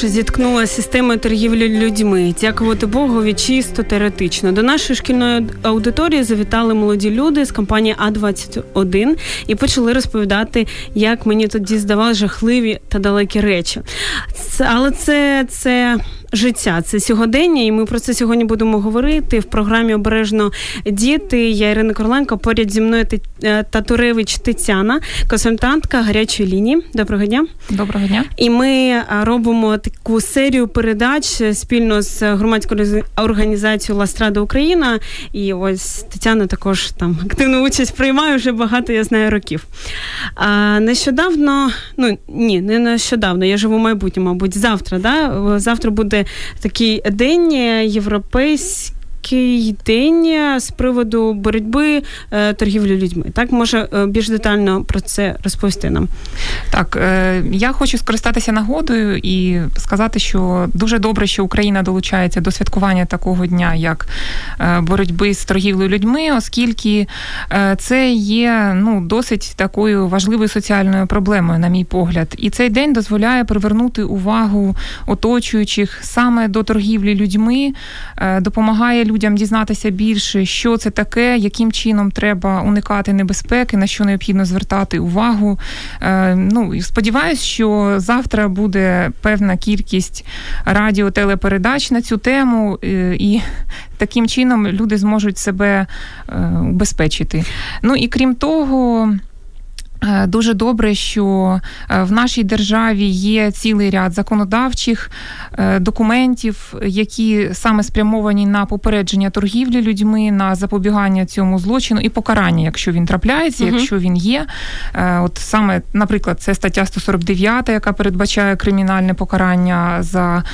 вперше зіткнулася з темою торгівлі людьми, дякувати Богові, чисто теоретично. До нашої шкільної аудиторії завітали молоді люди з компанії А 21 і почали розповідати, як мені тоді здавали жахливі та далекі речі. Але це, це життя, це сьогодення, і ми про це сьогодні будемо говорити в програмі Обережно діти. Я Ірина Корленко, поряд зі мною е, Татуревич Тетяна, консультантка гарячої лінії. Доброго дня. Доброго дня. І ми е, робимо таку серію передач спільно з громадською організацією Ластрада Україна. І ось Тетяна також там активну участь приймає вже багато, я знаю, років. А, Нещодавно, ну ні, не нещодавно, я живу в майбутньому, мабуть, завтра. да? Завтра буде такий день європейський такий день з приводу боротьби е, торгівлі людьми. Так може е, більш детально про це розповісти нам. Так, е, я хочу скористатися нагодою і сказати, що дуже добре, що Україна долучається до святкування такого дня, як боротьби з торгівлею людьми, оскільки це є ну досить такою важливою соціальною проблемою, на мій погляд. І цей день дозволяє привернути увагу оточуючих саме до торгівлі людьми, допомагає людям дізнатися більше, що це таке, яким чином треба уникати небезпеки, на що необхідно звертати увагу. Е, ну сподіваюсь, що завтра буде певна кількість радіотелепередач на цю тему, е, і таким чином люди зможуть себе е, убезпечити. Ну і крім того. Е, дуже добре, що е, в нашій державі є цілий ряд законодавчих е, документів, які саме спрямовані на попередження торгівлі людьми, на запобігання цьому злочину і покарання, якщо він трапляється, угу. якщо він є. От саме, наприклад, це стаття 149, яка передбачає кримінальне покарання за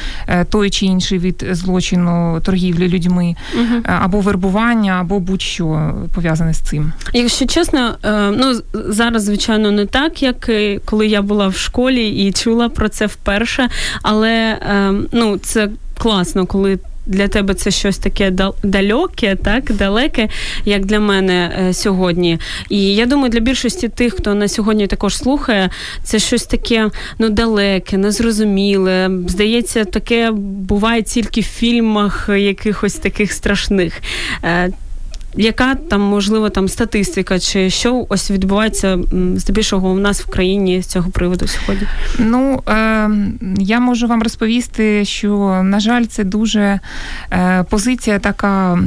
той чи інший від злочину торгівлі людьми, угу. або вербування, або будь-що пов'язане з цим. Якщо чесно, ну зараз звичайно, не так, як коли я була в школі і чула про це вперше. Але ем, ну, це класно, коли. Для тебе це щось таке далеке, так далеке, як для мене е, сьогодні. І я думаю, для більшості тих, хто на сьогодні також слухає, це щось таке ну далеке, незрозуміле. Здається, таке буває тільки в фільмах якихось таких страшних. Яка там можливо там статистика, чи що ось відбувається здебільшого у нас в країні з цього приводу сьогодні? Ну е, я можу вам розповісти, що на жаль, це дуже е, позиція така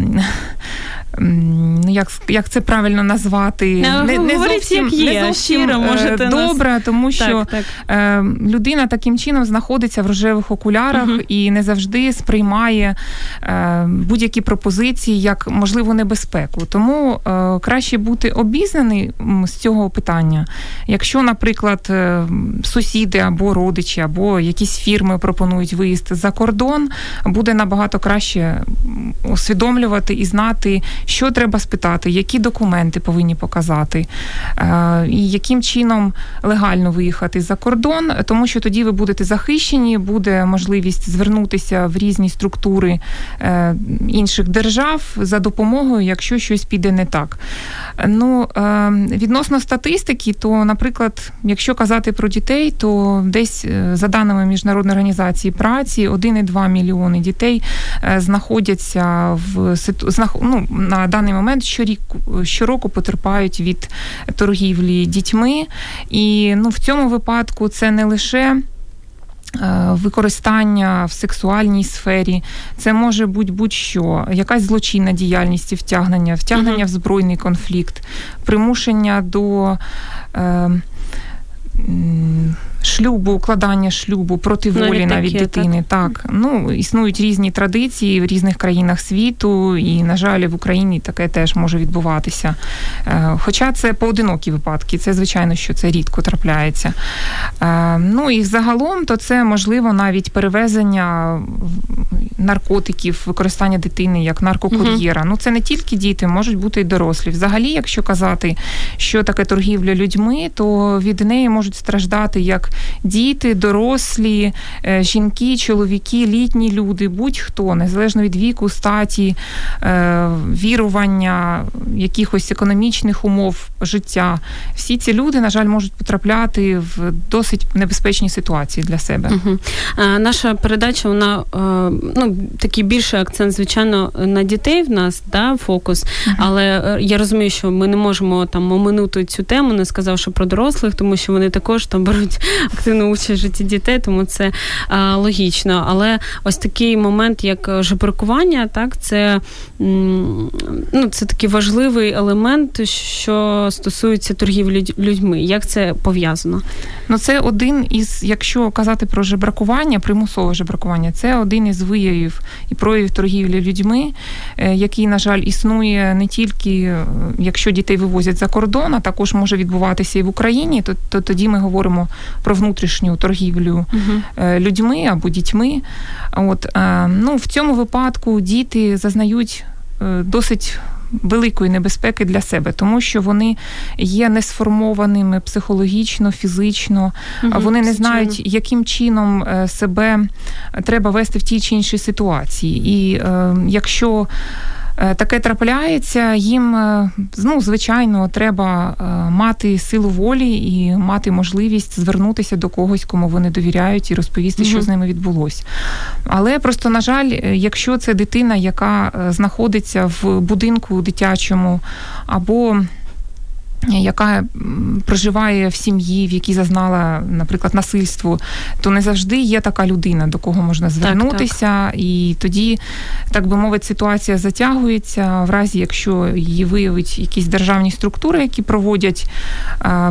як як це правильно назвати, не, не, не зовсім як є, не зовсім щиро можете добре, нас... тому що так, так. Е, людина таким чином знаходиться в рожевих окулярах uh і не завжди сприймає е, будь-які пропозиції як можливу небезпеку. Тому е, краще бути обізнаний з цього питання. Якщо, наприклад, е, сусіди або родичі, або якісь фірми пропонують виїзд за кордон, буде набагато краще усвідомлювати і знати, що треба спитати, які документи повинні показати, е, і яким чином легально виїхати за кордон, тому що тоді ви будете захищені, буде можливість звернутися в різні структури е, інших держав за допомогою, якщо щось піде не так. Ну, е, Відносно статистики, то, наприклад, якщо казати про дітей, то десь за даними міжнародної організації праці 1,2 мільйони дітей знаходяться в ну, на даний момент щорік щороку потерпають від торгівлі дітьми, і ну в цьому випадку це не лише. Е, використання в сексуальній сфері, це може бути будь-що, якась злочинна діяльність і втягнення, втягнення uh-huh. в збройний конфлікт, примушення до е, шлюбу, укладання шлюбу проти волі навіть, навіть такі, дитини. Так. так ну існують різні традиції в різних країнах світу, і на жаль, в Україні таке теж може відбуватися. Е, хоча це поодинокі випадки, це звичайно, що це рідко трапляється. Е, ну і загалом, то це можливо навіть перевезення наркотиків, використання дитини як наркокур'єра. Угу. Ну це не тільки діти, можуть бути й дорослі. Взагалі, якщо казати, що таке торгівля людьми, то від неї можуть страждати як діти, дорослі, е, жінки, чоловіки, літні люди, будь-хто, незалежно від віку, статі, е, вірування, якихось економічних умов життя. Всі ці люди, на жаль, можуть потрапляти в досить небезпечні ситуації для себе. Угу. Наша передача, вона ну такий більший акцент, звичайно, на дітей в нас, да, фокус. Але я розумію, що ми не можемо там оминути цю тему, не сказавши про дорослих, тому що вони також там беруть активну участь в житті дітей, тому це а, логічно. Але ось такий момент, як жебракування, так це ну, це такий важливий елемент, що стосується торгівлі людьми. Як це пов'язано? Ну, це один із, якщо казати про жебракування, примусове жебракування, це один із виявів і проявів торгівлі людьми, е, який, на жаль, існує не тільки е, якщо дітей вивозять за кордон, а також може відбуватися і в Україні, то, то тоді ми говоримо про внутрішню торгівлю uh людьми або дітьми. От ну в цьому випадку діти зазнають досить великої небезпеки для себе, тому що вони є несформованими психологічно, фізично, угу, вони не знають, яким чином е, себе треба вести в тій чи іншій ситуації. І е, якщо Е, таке трапляється, їм е, ну, звичайно треба е, мати силу волі і мати можливість звернутися до когось, кому вони довіряють, і розповісти, mm що з ними відбулося. Але просто, на жаль, якщо це дитина, яка знаходиться в будинку дитячому або яка проживає в сім'ї, в якій зазнала, наприклад, насильство, то не завжди є така людина, до кого можна звернутися, так, так. і тоді, так би мовити, ситуація затягується в разі, якщо її виявить якісь державні структури, які проводять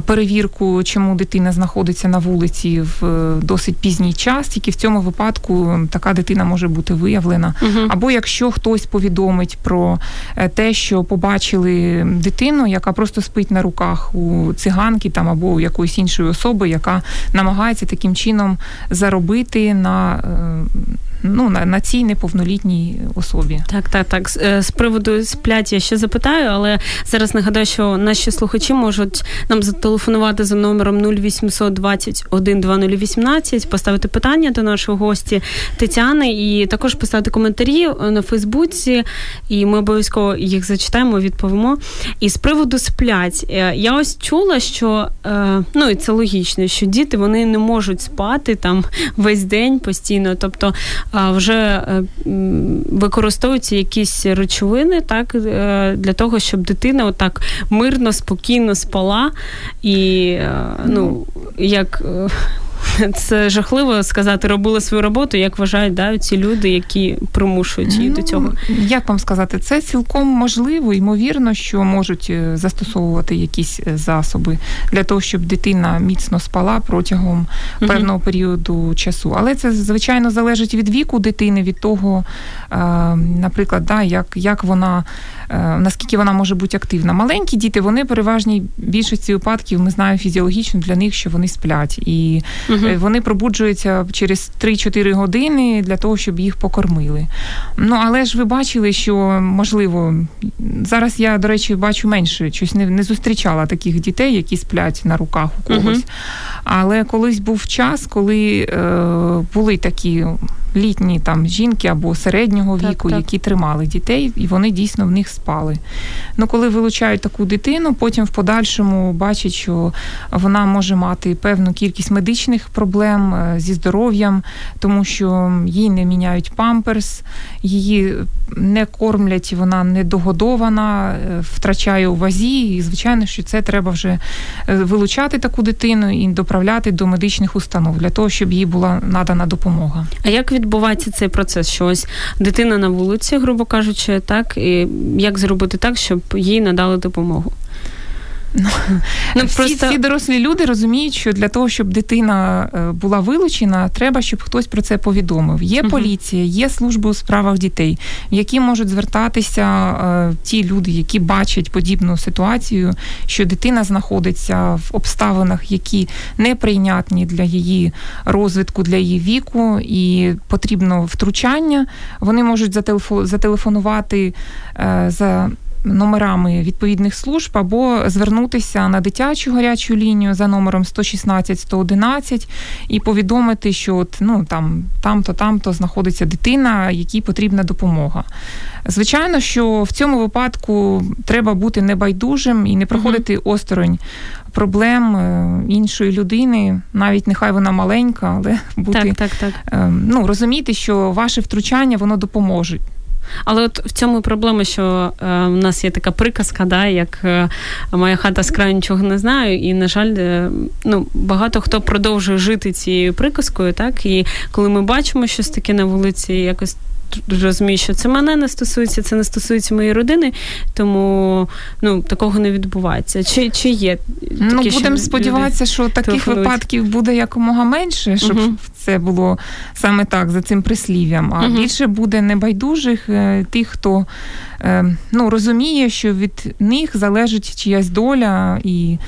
перевірку, чому дитина знаходиться на вулиці в досить пізній час, тільки в цьому випадку така дитина може бути виявлена. Угу. Або якщо хтось повідомить про е, те, що побачили дитину, яка просто спить на на руках у циганки там або у якоїсь іншої особи, яка намагається таким чином заробити на е, ну, на, на цій неповнолітній особі. Так, так, так. З, е, з приводу сплять я ще запитаю, але зараз нагадаю, що наші слухачі можуть нам зателефонувати за номером 0800 21 2018, поставити питання до нашої гості Тетяни, і також поставити коментарі е, на Фейсбуці, і ми обов'язково їх зачитаємо, відповімо. І з приводу сплять, е, я ось чула, що ну і це логічно, що діти вони не можуть спати там весь день постійно. Тобто вже е, використовуються якісь речовини, так е, для того, щоб дитина отак мирно, спокійно спала і е, ну як. Це жахливо сказати, робили свою роботу, як вважають да, ці люди, які примушують її ну, до цього. Як вам сказати, це цілком можливо, ймовірно, що можуть е, застосовувати якісь е, засоби для того, щоб дитина міцно спала протягом певного періоду часу. Але це звичайно залежить від віку дитини, від того, е, наприклад, да, як, як вона. Наскільки вона може бути активна? Маленькі діти, вони переважній більшості випадків ми знаємо фізіологічно для них, що вони сплять, і Угу. Вони пробуджуються через 3-4 години для того, щоб їх покормили. Ну, але ж ви бачили, що можливо, зараз я, до речі, бачу менше, щось не не зустрічала таких дітей, які сплять на руках у когось. Угу. Але колись був час, коли е, були такі літні там жінки або середнього так, віку, так. які тримали дітей, і вони дійсно в них спали. Ну, коли вилучають таку дитину, потім в подальшому бачать, що вона може мати певну кількість медичних проблем е, зі здоров'ям, тому що їй не міняють памперс, її не кормлять, вона не догодована, е, втрачає у вазі. І, звичайно, що це треба вже е, вилучати таку дитину і доправляти до медичних установ для того, щоб їй була надана допомога. А як відбувається цей процес? Що ось дитина на вулиці, грубо кажучи, так і як зробити так, щоб їй надали допомогу? Ну, ну Всі просто... всі дорослі люди розуміють, що для того, щоб дитина е, була вилучена, треба, щоб хтось про це повідомив. Є uh поліція, є служби у справах дітей, в які можуть звертатися е, ті люди, які бачать подібну ситуацію, що дитина знаходиться в обставинах, які неприйнятні для її розвитку, для її віку, і потрібно втручання. Вони можуть зателефонувати е, за номерами відповідних служб або звернутися на дитячу гарячу лінію за номером 116 111 і повідомити, що от ну там там-то, там-то знаходиться дитина, якій потрібна допомога. Звичайно, що в цьому випадку треба бути небайдужим і не проходити mm-hmm. осторонь проблем е, іншої людини, навіть нехай вона маленька, але бути так, так, так. Ем, ну розуміти, що ваше втручання воно допоможе. Але от в цьому проблема, що е, в нас є така приказка, да, як е, моя хата з краю нічого не знаю, і, на жаль, е, ну, багато хто продовжує жити цією приказкою, так, і коли ми бачимо щось таке на вулиці, якось розумію, що це мене не стосується, це не стосується моєї родини, тому ну, такого не відбувається. Чи чи є Ну, будемо сподіватися, що таких випадків буде якомога менше, щоб uh це було саме так, за цим прислів'ям. А uh більше буде небайдужих е, тих, хто е, ну, розуміє, що від них залежить чиясь доля і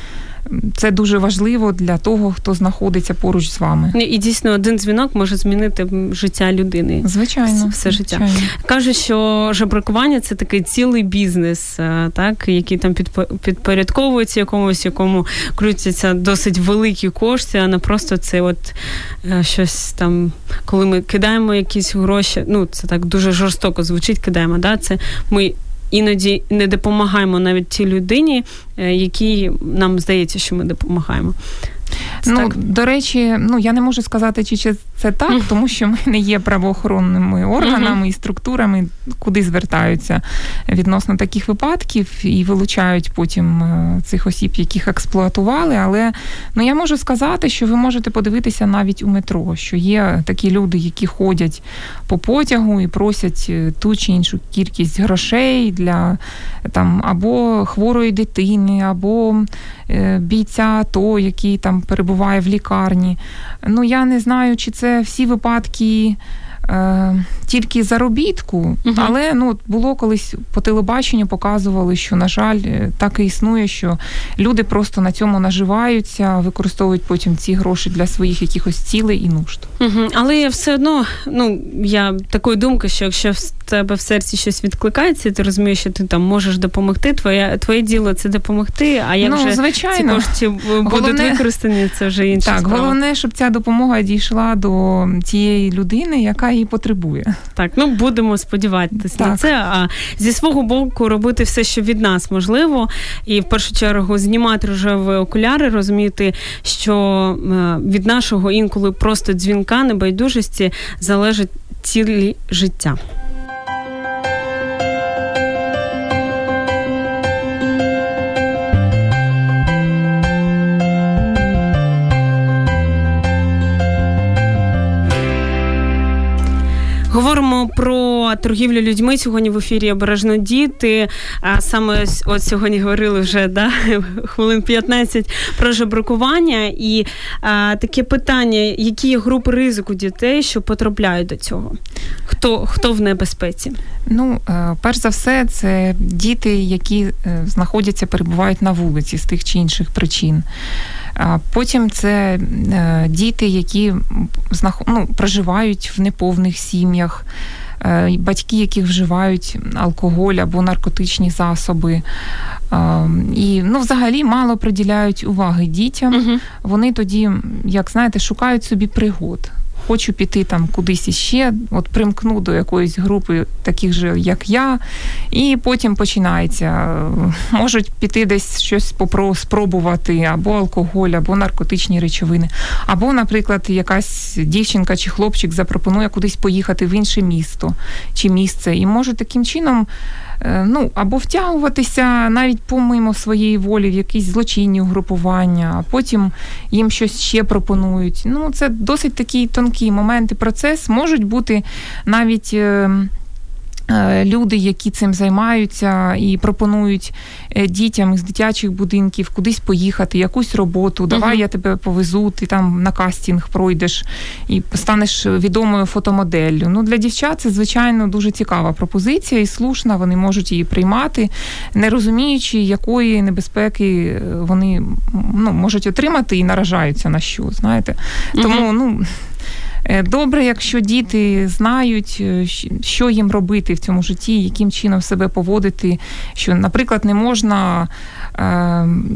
це дуже важливо для того, хто знаходиться поруч з вами. І дійсно один дзвінок може змінити життя людини. Звичайно, все життя звичайно. кажуть, що жебракування це такий цілий бізнес, е, так який там підпорядковується якомусь, якому крутяться досить великі кошти, а не просто це, от е, щось там, коли ми кидаємо якісь гроші. Ну це так дуже жорстоко звучить. Кидаємо. Да, це ми іноді не допомагаємо навіть тій людині, е, якій нам здається, що ми допомагаємо. Ну, так. До речі, ну я не можу сказати, чи це так, тому що ми не є правоохоронними органами і структурами, куди звертаються відносно таких випадків і вилучають потім е, цих осіб, яких експлуатували. Але ну я можу сказати, що ви можете подивитися навіть у метро, що є такі люди, які ходять по потягу і просять е, ту чи іншу кількість грошей для там або хворої дитини, або е, бійця АТО, який там перебуває в лікарні. Ну я не знаю, чи це всі випадки е, тільки заробітку, угу. але ну було колись по телебаченню показували, що на жаль, е, так і існує, що люди просто на цьому наживаються, використовують потім ці гроші для своїх якихось цілей і нужд. Угу. Але все одно, ну я такої думки, що якщо тебе в серці щось відкликається, ти розумієш, що ти там можеш допомогти. Твоє твоє діло це допомогти. А як ну, вже звичайно. ці кошти будуть головне, використані, це вже інша так. справа. Головне, щоб ця допомога дійшла до тієї людини, яка її потребує. Так, ну будемо сподіватися так. на це. А зі свого боку робити все, що від нас можливо, і в першу чергу знімати рожеві окуляри, розуміти, що е, від нашого інколи просто дзвінка небайдужості залежить цілі життя. Говоримо про торгівлю людьми сьогодні в ефірі обережно діти. А саме от сьогодні говорили вже да, хвилин 15 про жебракування. І а, таке питання: які є групи ризику дітей, що потрапляють до цього? Хто хто в небезпеці? Ну, е, перш за все, це діти, які е, знаходяться, перебувають на вулиці з тих чи інших причин. Потім це е, діти, які ну, проживають в неповних сім'ях, е, батьки, які вживають алкоголь або наркотичні засоби. І ну, взагалі мало приділяють уваги дітям. Угу. Вони тоді, як знаєте, шукають собі пригод хочу піти там кудись іще, от примкну до якоїсь групи, таких же, як я, і потім починається. Можуть піти десь щось попро спробувати, або алкоголь, або наркотичні речовини, або, наприклад, якась дівчинка чи хлопчик запропонує кудись поїхати в інше місто чи місце, і може таким чином. Е, ну, або втягуватися навіть помимо своєї волі в якісь злочинні угрупування, а потім їм щось ще пропонують. Ну, Це досить такий тонкий момент і процес. Можуть бути навіть. Е, люди, які цим займаються і пропонують е, дітям з дитячих будинків кудись поїхати, якусь роботу. Давай uh-huh. я тебе повезу, ти там на кастинг пройдеш і станеш відомою фотомоделлю. Ну для дівчат це звичайно дуже цікава пропозиція і слушна. Вони можуть її приймати, не розуміючи, якої небезпеки е, вони ну, можуть отримати і наражаються на що. Знаєте, uh-huh. тому ну. Е, добре, якщо діти знають, е, що їм робити в цьому житті, яким чином себе поводити, що, наприклад, не можна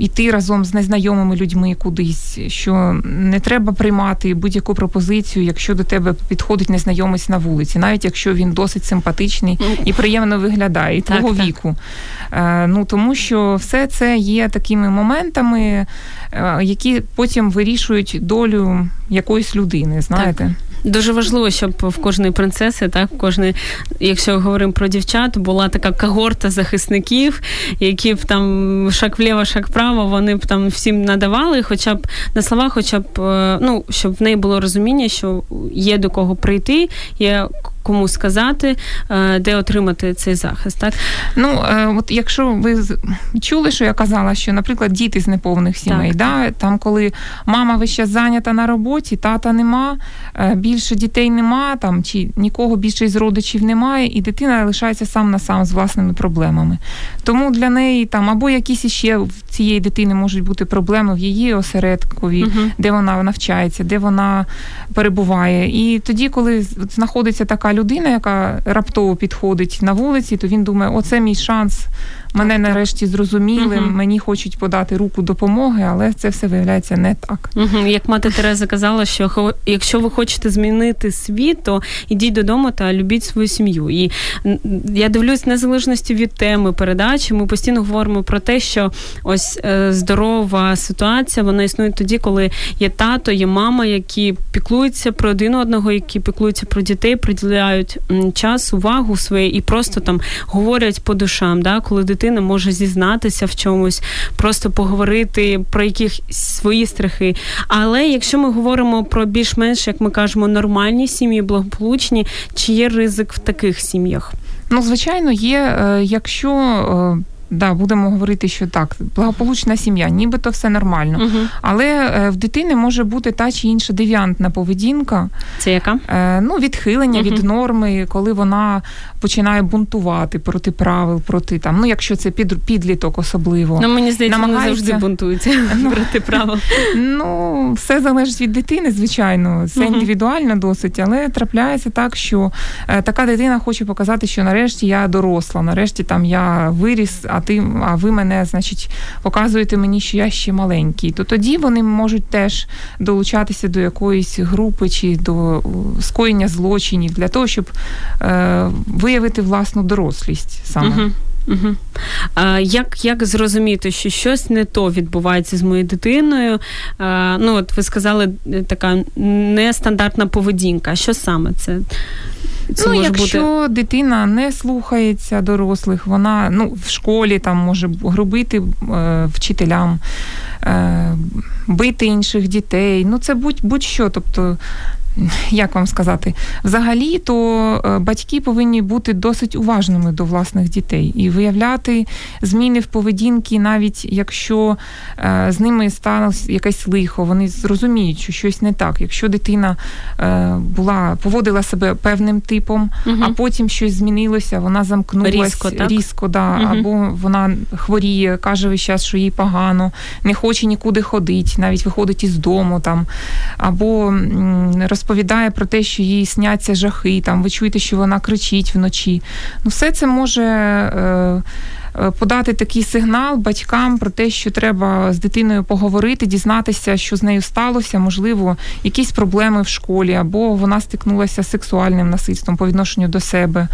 йти разом з незнайомими людьми кудись, що не треба приймати будь-яку пропозицію, якщо до тебе підходить незнайомець на вулиці, навіть якщо він досить симпатичний і приємно виглядає, і твого так, віку. Е, ну тому що все це є такими моментами, е, які потім вирішують долю якоїсь людини. Знаєте. Так. Дуже важливо, щоб в кожної принцеси, так в кожної, якщо говоримо про дівчат, була така когорта захисників, які б там шаг вліво, шаг вправо, вони б там всім надавали, хоча б на слова, хоча б е, ну щоб в неї було розуміння, що є до кого прийти, є кому сказати, е, де отримати цей захист. Так ну е, от якщо ви чули, що я казала, що, наприклад, діти з неповних сімей, так. да там, коли мама весь час зайнята на роботі, тата нема, е, більше дітей нема, там чи нікого більше із родичів немає, і дитина лишається сам на сам з власними проблемами. Тому для неї там або якісь іще в цієї дитини можуть бути проблеми в її осередкові, угу. де вона навчається, де вона перебуває. І тоді, коли знаходиться така людина, яка раптово підходить на вулиці, то він думає, оце мій шанс Мене нарешті зрозуміли, угу. мені хочуть подати руку допомоги, але це все виявляється не так. Угу. Як мати Тереза казала, що якщо ви хочете змінити світ, то ідіть додому та любіть свою сім'ю. І я дивлюсь, незалежності від теми передачі, ми постійно говоримо про те, що ось е, здорова ситуація вона існує тоді, коли є тато, є мама, які піклуються про один одного, які піклуються про дітей, приділяють час, увагу своє і просто там говорять по душам, да, коли дитина дитина може зізнатися в чомусь, просто поговорити про якісь свої страхи. Але якщо ми говоримо про більш-менш, як ми кажемо, нормальні сім'ї, благополучні, чи є ризик в таких сім'ях? Ну, звичайно, є, е, якщо е, Да, будемо говорити, що так, благополучна сім'я, нібито все нормально. Угу. Але е, в дитини може бути та чи інша девіантна поведінка. Це яка? Е, ну, відхилення угу. від норми, коли вона починає бунтувати проти правил, проти там, ну якщо це під, підліток особливо. Ну, мені здається, намагається... вони завжди бунтуються ну, проти правил. Ну, все залежить від дитини, звичайно. Це угу. індивідуально досить, але трапляється так, що е, така дитина хоче показати, що нарешті я доросла, нарешті там я виріс, а ти, а ви мене, значить, показуєте мені, що я ще маленький, то тоді вони можуть теж долучатися до якоїсь групи чи до скоєння злочинів для того, щоб е, виявити власну дорослість саме. Угу. Угу. А, Як як зрозуміти, що щось не то відбувається з моєю дитиною? А, Ну, от ви сказали, е, така нестандартна поведінка. Що саме це? Це ну, може якщо бути... дитина не слухається дорослих, вона ну, в школі там може грубити е, вчителям, е, бити інших дітей. Ну, це будь, будь-що. Тобто як вам сказати, взагалі, то е, батьки повинні бути досить уважними до власних дітей і виявляти зміни в поведінці, навіть якщо е, з ними сталося якесь лихо, вони зрозуміють, що щось не так. Якщо дитина е, була поводила себе певним типом, угу. а потім щось змінилося, вона замкнулася різко, так? різко да, угу. або вона хворіє, каже весь час, що їй погано, не хоче нікуди ходити, навіть виходить із дому там, або розповідає розповідає про те, що їй сняться жахи, там ви чуєте, що вона кричить вночі. Ну, все це може. Е, Е, подати такий сигнал батькам про те, що треба з дитиною поговорити, дізнатися, що з нею сталося, можливо, якісь проблеми в школі, або вона стикнулася з сексуальним насильством по відношенню до себе.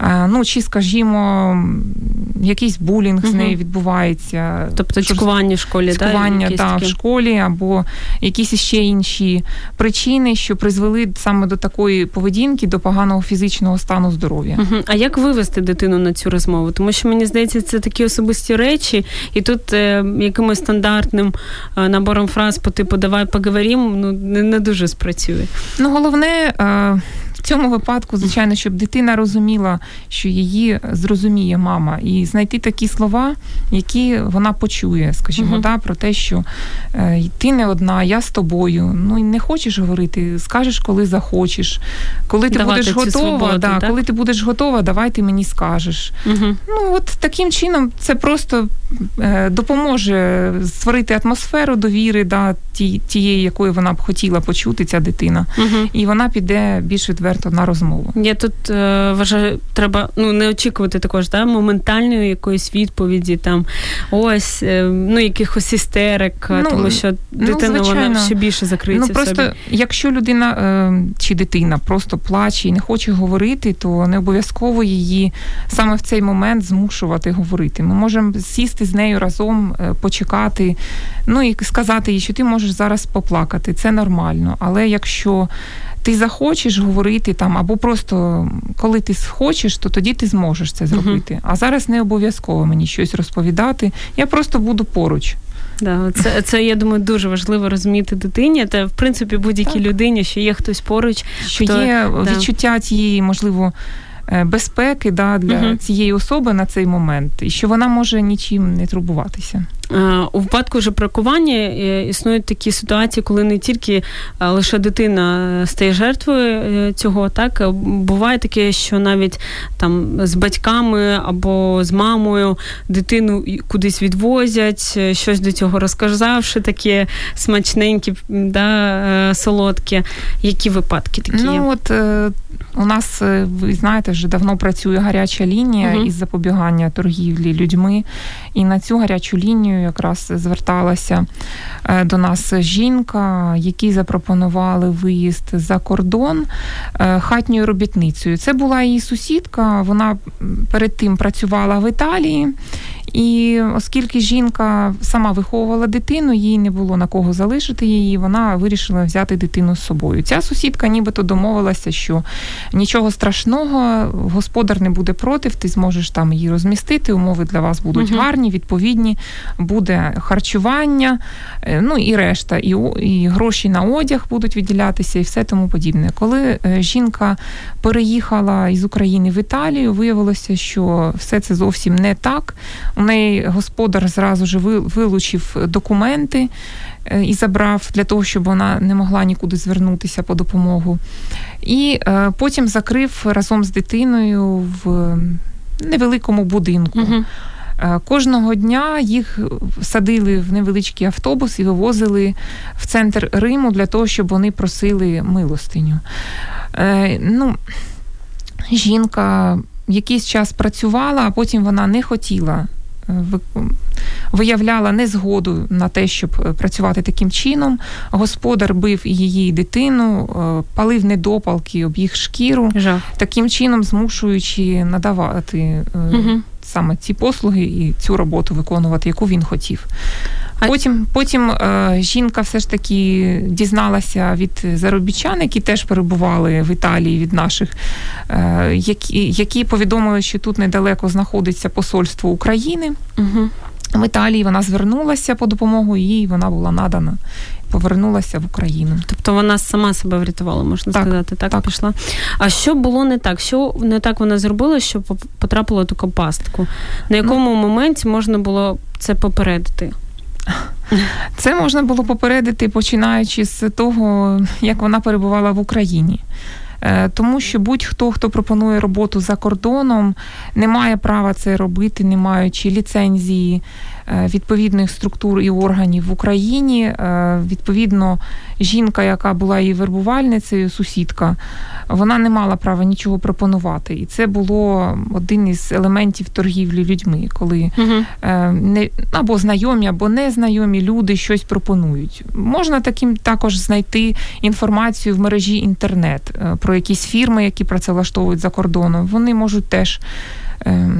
Е, ну чи, скажімо, якийсь булінг угу. з нею відбувається, тобто цькування в школі, цькування да, та, в школі, або якісь ще інші причини, що призвели саме до такої поведінки, до поганого фізичного стану здоров'я. Угу. А як вивести дитину на цю розмову? Тому що мені здається це такі особисті речі, і тут е, якимось стандартним е, набором фраз по типу Давай поговоримо, ну не, не дуже спрацює. Ну, головне. Е... В цьому випадку, звичайно, щоб дитина розуміла, що її зрозуміє мама, і знайти такі слова, які вона почує, скажімо, uh-huh. да, про те, що е, ти не одна, я з тобою. Ну і не хочеш говорити, скажеш, коли захочеш. Коли ти Давати будеш готова, свободу, да, так? коли ти будеш готова, давай ти мені скажеш. Uh-huh. Ну от таким чином це просто е, допоможе створити атмосферу довіри, да, ті, тієї, якої вона б хотіла почути, ця дитина, uh-huh. і вона піде більш відверто на розмову. Я тут е, вважаю, треба ну не очікувати також да, моментальної якоїсь відповіді, там ось е, ну якихось істерик, ну, тому що ну, дитина ну, вона ще більше закриється. Ну просто в собі. якщо людина е, чи дитина просто плаче і не хоче говорити, то не обов'язково її саме в цей момент змушувати говорити. Ми можемо сісти з нею разом, е, почекати, ну і сказати їй, що ти можеш зараз поплакати. Це нормально. Але якщо ти захочеш говорити там, або просто коли ти схочеш, то тоді ти зможеш це зробити. Uh-huh. А зараз не обов'язково мені щось розповідати. Я просто буду поруч. Да, це це я думаю дуже важливо розуміти дитині. Та в принципі будь-якій так. людині, що є хтось поруч, що хто, є да. відчуття тієї можливо. Е, безпеки да, для uh цієї особи на цей момент, і що вона може нічим не турбуватися. Е, у випадку вже бракування е, існують такі ситуації, коли не тільки лише дитина стає жертвою цього, так буває таке, що навіть там з батьками або з мамою дитину кудись відвозять, щось до цього розказавши, таке смачненькі, да, солодкі. Які випадки такі? Ну, от у нас, ви знаєте, вже давно працює гаряча лінія uh із запобігання торгівлі людьми. І на цю гарячу лінію якраз зверталася е, до нас жінка, якій запропонували виїзд за кордон е, хатньою робітницею. Це була її сусідка. Вона перед тим працювала в Італії. І оскільки жінка сама виховувала дитину, їй не було на кого залишити її, вона вирішила взяти дитину з собою. Ця сусідка нібито домовилася, що нічого страшного, господар не буде проти, ти зможеш там її розмістити. Умови для вас будуть угу. гарні, відповідні, буде харчування, е, ну і решта, і і гроші на одяг будуть виділятися, і все тому подібне. Коли е, жінка переїхала із України в Італію, виявилося, що все це зовсім не так. У неї господар зразу ж вилучив документи е, і забрав для того, щоб вона не могла нікуди звернутися по допомогу. І е, потім закрив разом з дитиною в невеликому будинку. Угу. Кожного дня їх садили в невеличкий автобус і вивозили в центр Риму для того, щоб вони просили милостиню. Ну, Жінка якийсь час працювала, а потім вона не хотіла виявляла незгоду на те, щоб е, працювати таким чином. Господар бив її дитину, е, палив недопалки об їх шкіру, Жах. таким чином змушуючи надавати угу. саме ці послуги і цю роботу виконувати, яку він хотів. Потім потім е, жінка все ж таки дізналася від заробітчан, які теж перебували в Італії від наших, е, які які повідомили, що тут недалеко знаходиться посольство України. Угу. В Італії вона звернулася по допомогу, їй вона була надана. Повернулася в Україну. Тобто вона сама себе врятувала, можна так, сказати, так, так пішла. А що було не так? Що не так вона зробила, що потрапила в таку пастку? На якому ну, моменті можна було це попередити? Це можна було попередити, починаючи з того, як вона перебувала в Україні. Е, тому що будь-хто, хто пропонує роботу за кордоном, не має права це робити, не маючи ліцензії відповідних структур і органів в Україні. Е, відповідно, жінка, яка була її вербувальницею, сусідка, вона не мала права нічого пропонувати. І це було один із елементів торгівлі людьми, коли угу. не або знайомі, або незнайомі люди щось пропонують. Можна таким також знайти інформацію в мережі інтернет про якісь фірми, які працевлаштовують за кордоном. Вони можуть теж.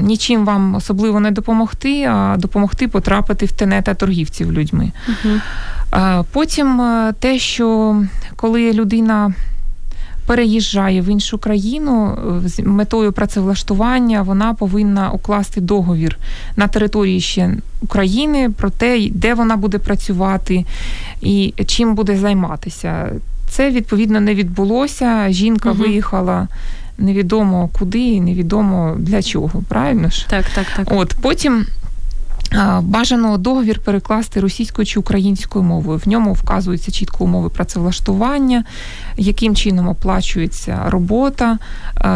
Нічим вам особливо не допомогти, а допомогти потрапити в тенета торгівців людьми. uh Потім е, те, що коли людина переїжджає в іншу країну е, з метою працевлаштування, вона повинна укласти договір на території ще України про те, де вона буде працювати і чим буде займатися. це відповідно не відбулося. Жінка угу. виїхала. Невідомо куди і невідомо для чого, правильно ж? Так, так, так. От потім Бажано договір перекласти російською чи українською мовою. В ньому вказуються чітко умови працевлаштування, яким чином оплачується робота,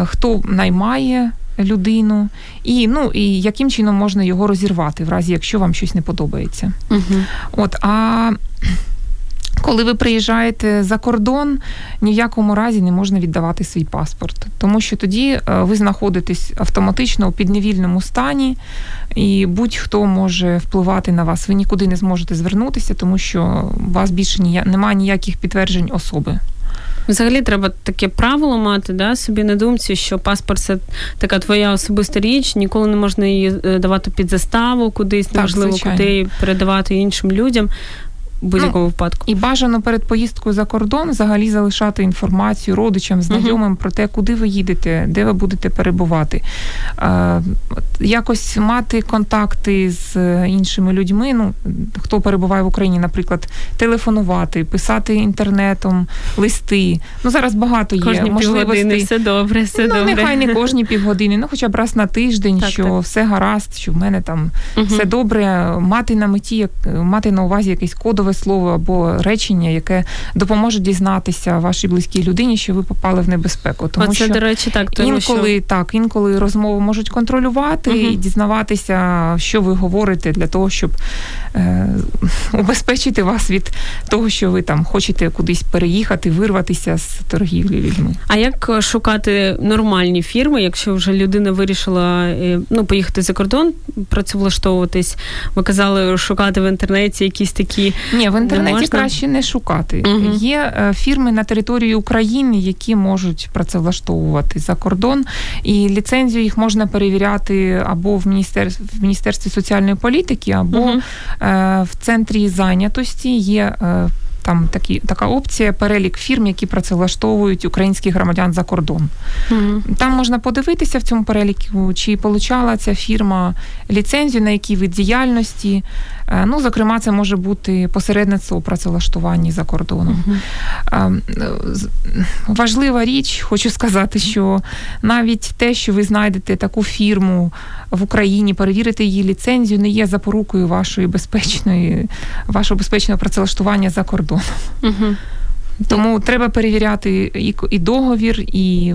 хто наймає людину, і ну і яким чином можна його розірвати, в разі якщо вам щось не подобається. Угу. От а коли ви приїжджаєте за кордон, ні в якому разі не можна віддавати свій паспорт, тому що тоді е, ви знаходитесь автоматично у підневільному стані, і будь-хто може впливати на вас. Ви нікуди не зможете звернутися, тому що у вас більше нія... немає ніяких підтверджень особи. Взагалі треба таке правило мати, да, собі на думці, що паспорт це така твоя особиста річ, ніколи не можна її е, давати під заставу кудись, неможливо куди передавати іншим людям будь-якому ну, випадку. І бажано перед поїздкою за кордон взагалі залишати інформацію родичам, знайомим uh-huh. про те, куди ви їдете, де ви будете перебувати. Е, якось мати контакти з іншими людьми. Ну, хто перебуває в Україні, наприклад, телефонувати, писати інтернетом, листи. Ну зараз багато є Кожні можливостей. все добре, все ну, добре. нехай не кожні півгодини, ну хоча б раз на тиждень, так, що так. все гаразд, що в мене там uh-huh. все добре. Мати на меті, мати на увазі якийсь кодовий кодове слово або речення, яке допоможе дізнатися вашій близькій людині, що ви попали в небезпеку. Тому Оце, що до речі, так тому інколи що... так, інколи розмову можуть контролювати угу. і дізнаватися, що ви говорите, для того, щоб е, убезпечити вас від того, що ви там хочете кудись переїхати, вирватися з торгівлі людьми. А як шукати нормальні фірми, якщо вже людина вирішила е, ну поїхати за кордон, працевлаштовуватись? Ви казали шукати в інтернеті якісь такі ні, в інтернеті не краще не шукати. Угу. Є е, фірми на території України, які можуть працевлаштовувати за кордон, і ліцензію їх можна перевіряти або в міністерстві в міністерстві соціальної політики, або угу. в центрі зайнятості. Є е, там такі така опція, перелік фірм, які працевлаштовують українських громадян за кордон. mm Там можна подивитися в цьому переліку, чи отримала ця фірма ліцензію, на який вид діяльності. Е, ну, зокрема, це може бути посередництво у працевлаштуванні за кордоном. uh Важлива річ, хочу сказати, що навіть те, що ви знайдете таку фірму в Україні, перевірити її ліцензію, не є запорукою вашої безпечної, вашого безпечного працевлаштування за кордоном. Угу. Тому треба перевіряти і і договір, і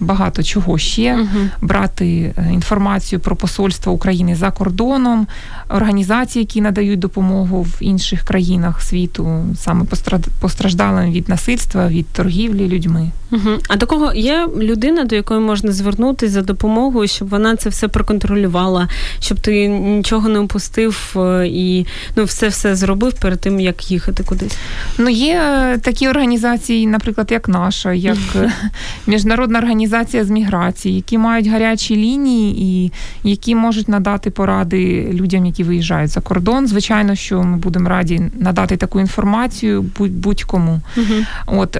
багато чого ще угу. брати е, інформацію про посольство України за кордоном, організації, які надають допомогу в інших країнах світу, саме постраждалим від насильства, від торгівлі людьми. Угу. А до кого є людина, до якої можна звернутися за допомогою, щоб вона це все проконтролювала, щоб ти нічого не упустив е, і ну все все зробив перед тим, як їхати кудись? Ну є е, такі організації, наприклад, як наша, як е, міжнародна організація з міграції, які мають гарячі лінії і які можуть надати поради людям, які виїжджають за кордон. Звичайно, що ми будемо раді надати таку інформацію будь-кому. Угу. От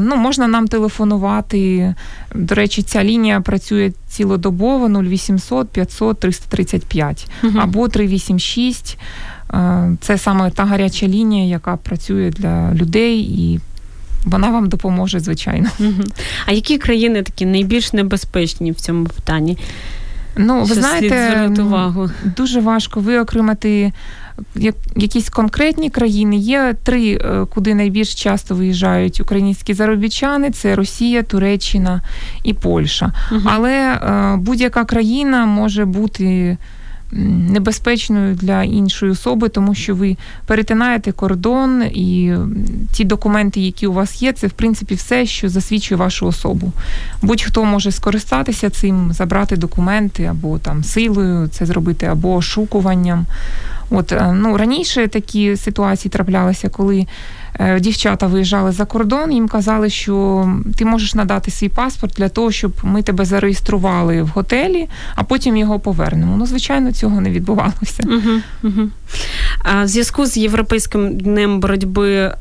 ну можна нам телефонувати. До речі, ця лінія працює цілодобово 0800 500 335 угу. або 386. Це саме та гаряча лінія, яка працює для людей і вона вам допоможе, звичайно. А які країни такі найбільш небезпечні в цьому питанні? Ну, ви знаєте, увагу? дуже важко виокремити якісь конкретні країни. Є три, е, куди найбільш часто виїжджають українські заробітчани: це Росія, Туреччина і Польща. Угу. Але е, будь-яка країна може бути небезпечною для іншої особи, тому що ви перетинаєте кордон, і ті документи, які у вас є, це в принципі все, що засвідчує вашу особу. Будь-хто може скористатися цим, забрати документи або там силою це зробити, або ошукуванням. От е, ну раніше такі ситуації траплялися, коли дівчата виїжджали за кордон, їм казали, що ти можеш надати свій паспорт для того, щоб ми тебе зареєстрували в готелі, а потім його повернемо. Ну, звичайно, цього не відбувалося. Угу, угу. А в зв'язку з європейським днем боротьби е,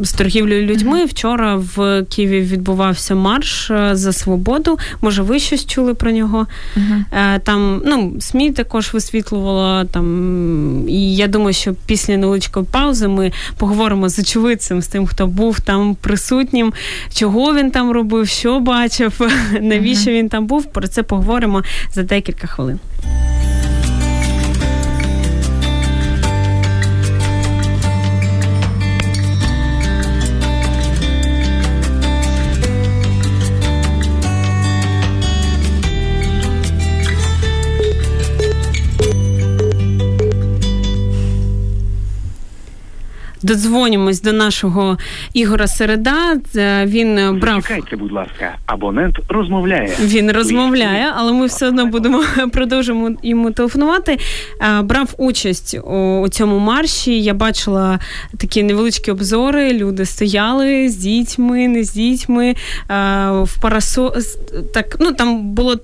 з торгівлею людьми вчора в Києві відбувався марш е, за свободу. Може, ви щось чули про нього? Uh-huh. Там ну, СМІ також висвітлювало там. І я думаю, що після невеличкої паузи ми поговоримо з очевидцем, з тим, хто був там присутнім, чого він там робив, що бачив, навіщо він там був. Про це поговоримо за декілька хвилин. Додзвонімось до нашого Ігора Середа. Він брав Чекайте, будь ласка, абонент розмовляє. Він розмовляє, але ми все одно будемо продовжимо йому телефонувати. Брав участь у цьому марші. Я бачила такі невеличкі обзори. Люди стояли з дітьми, не з дітьми в парасо... так. Ну там було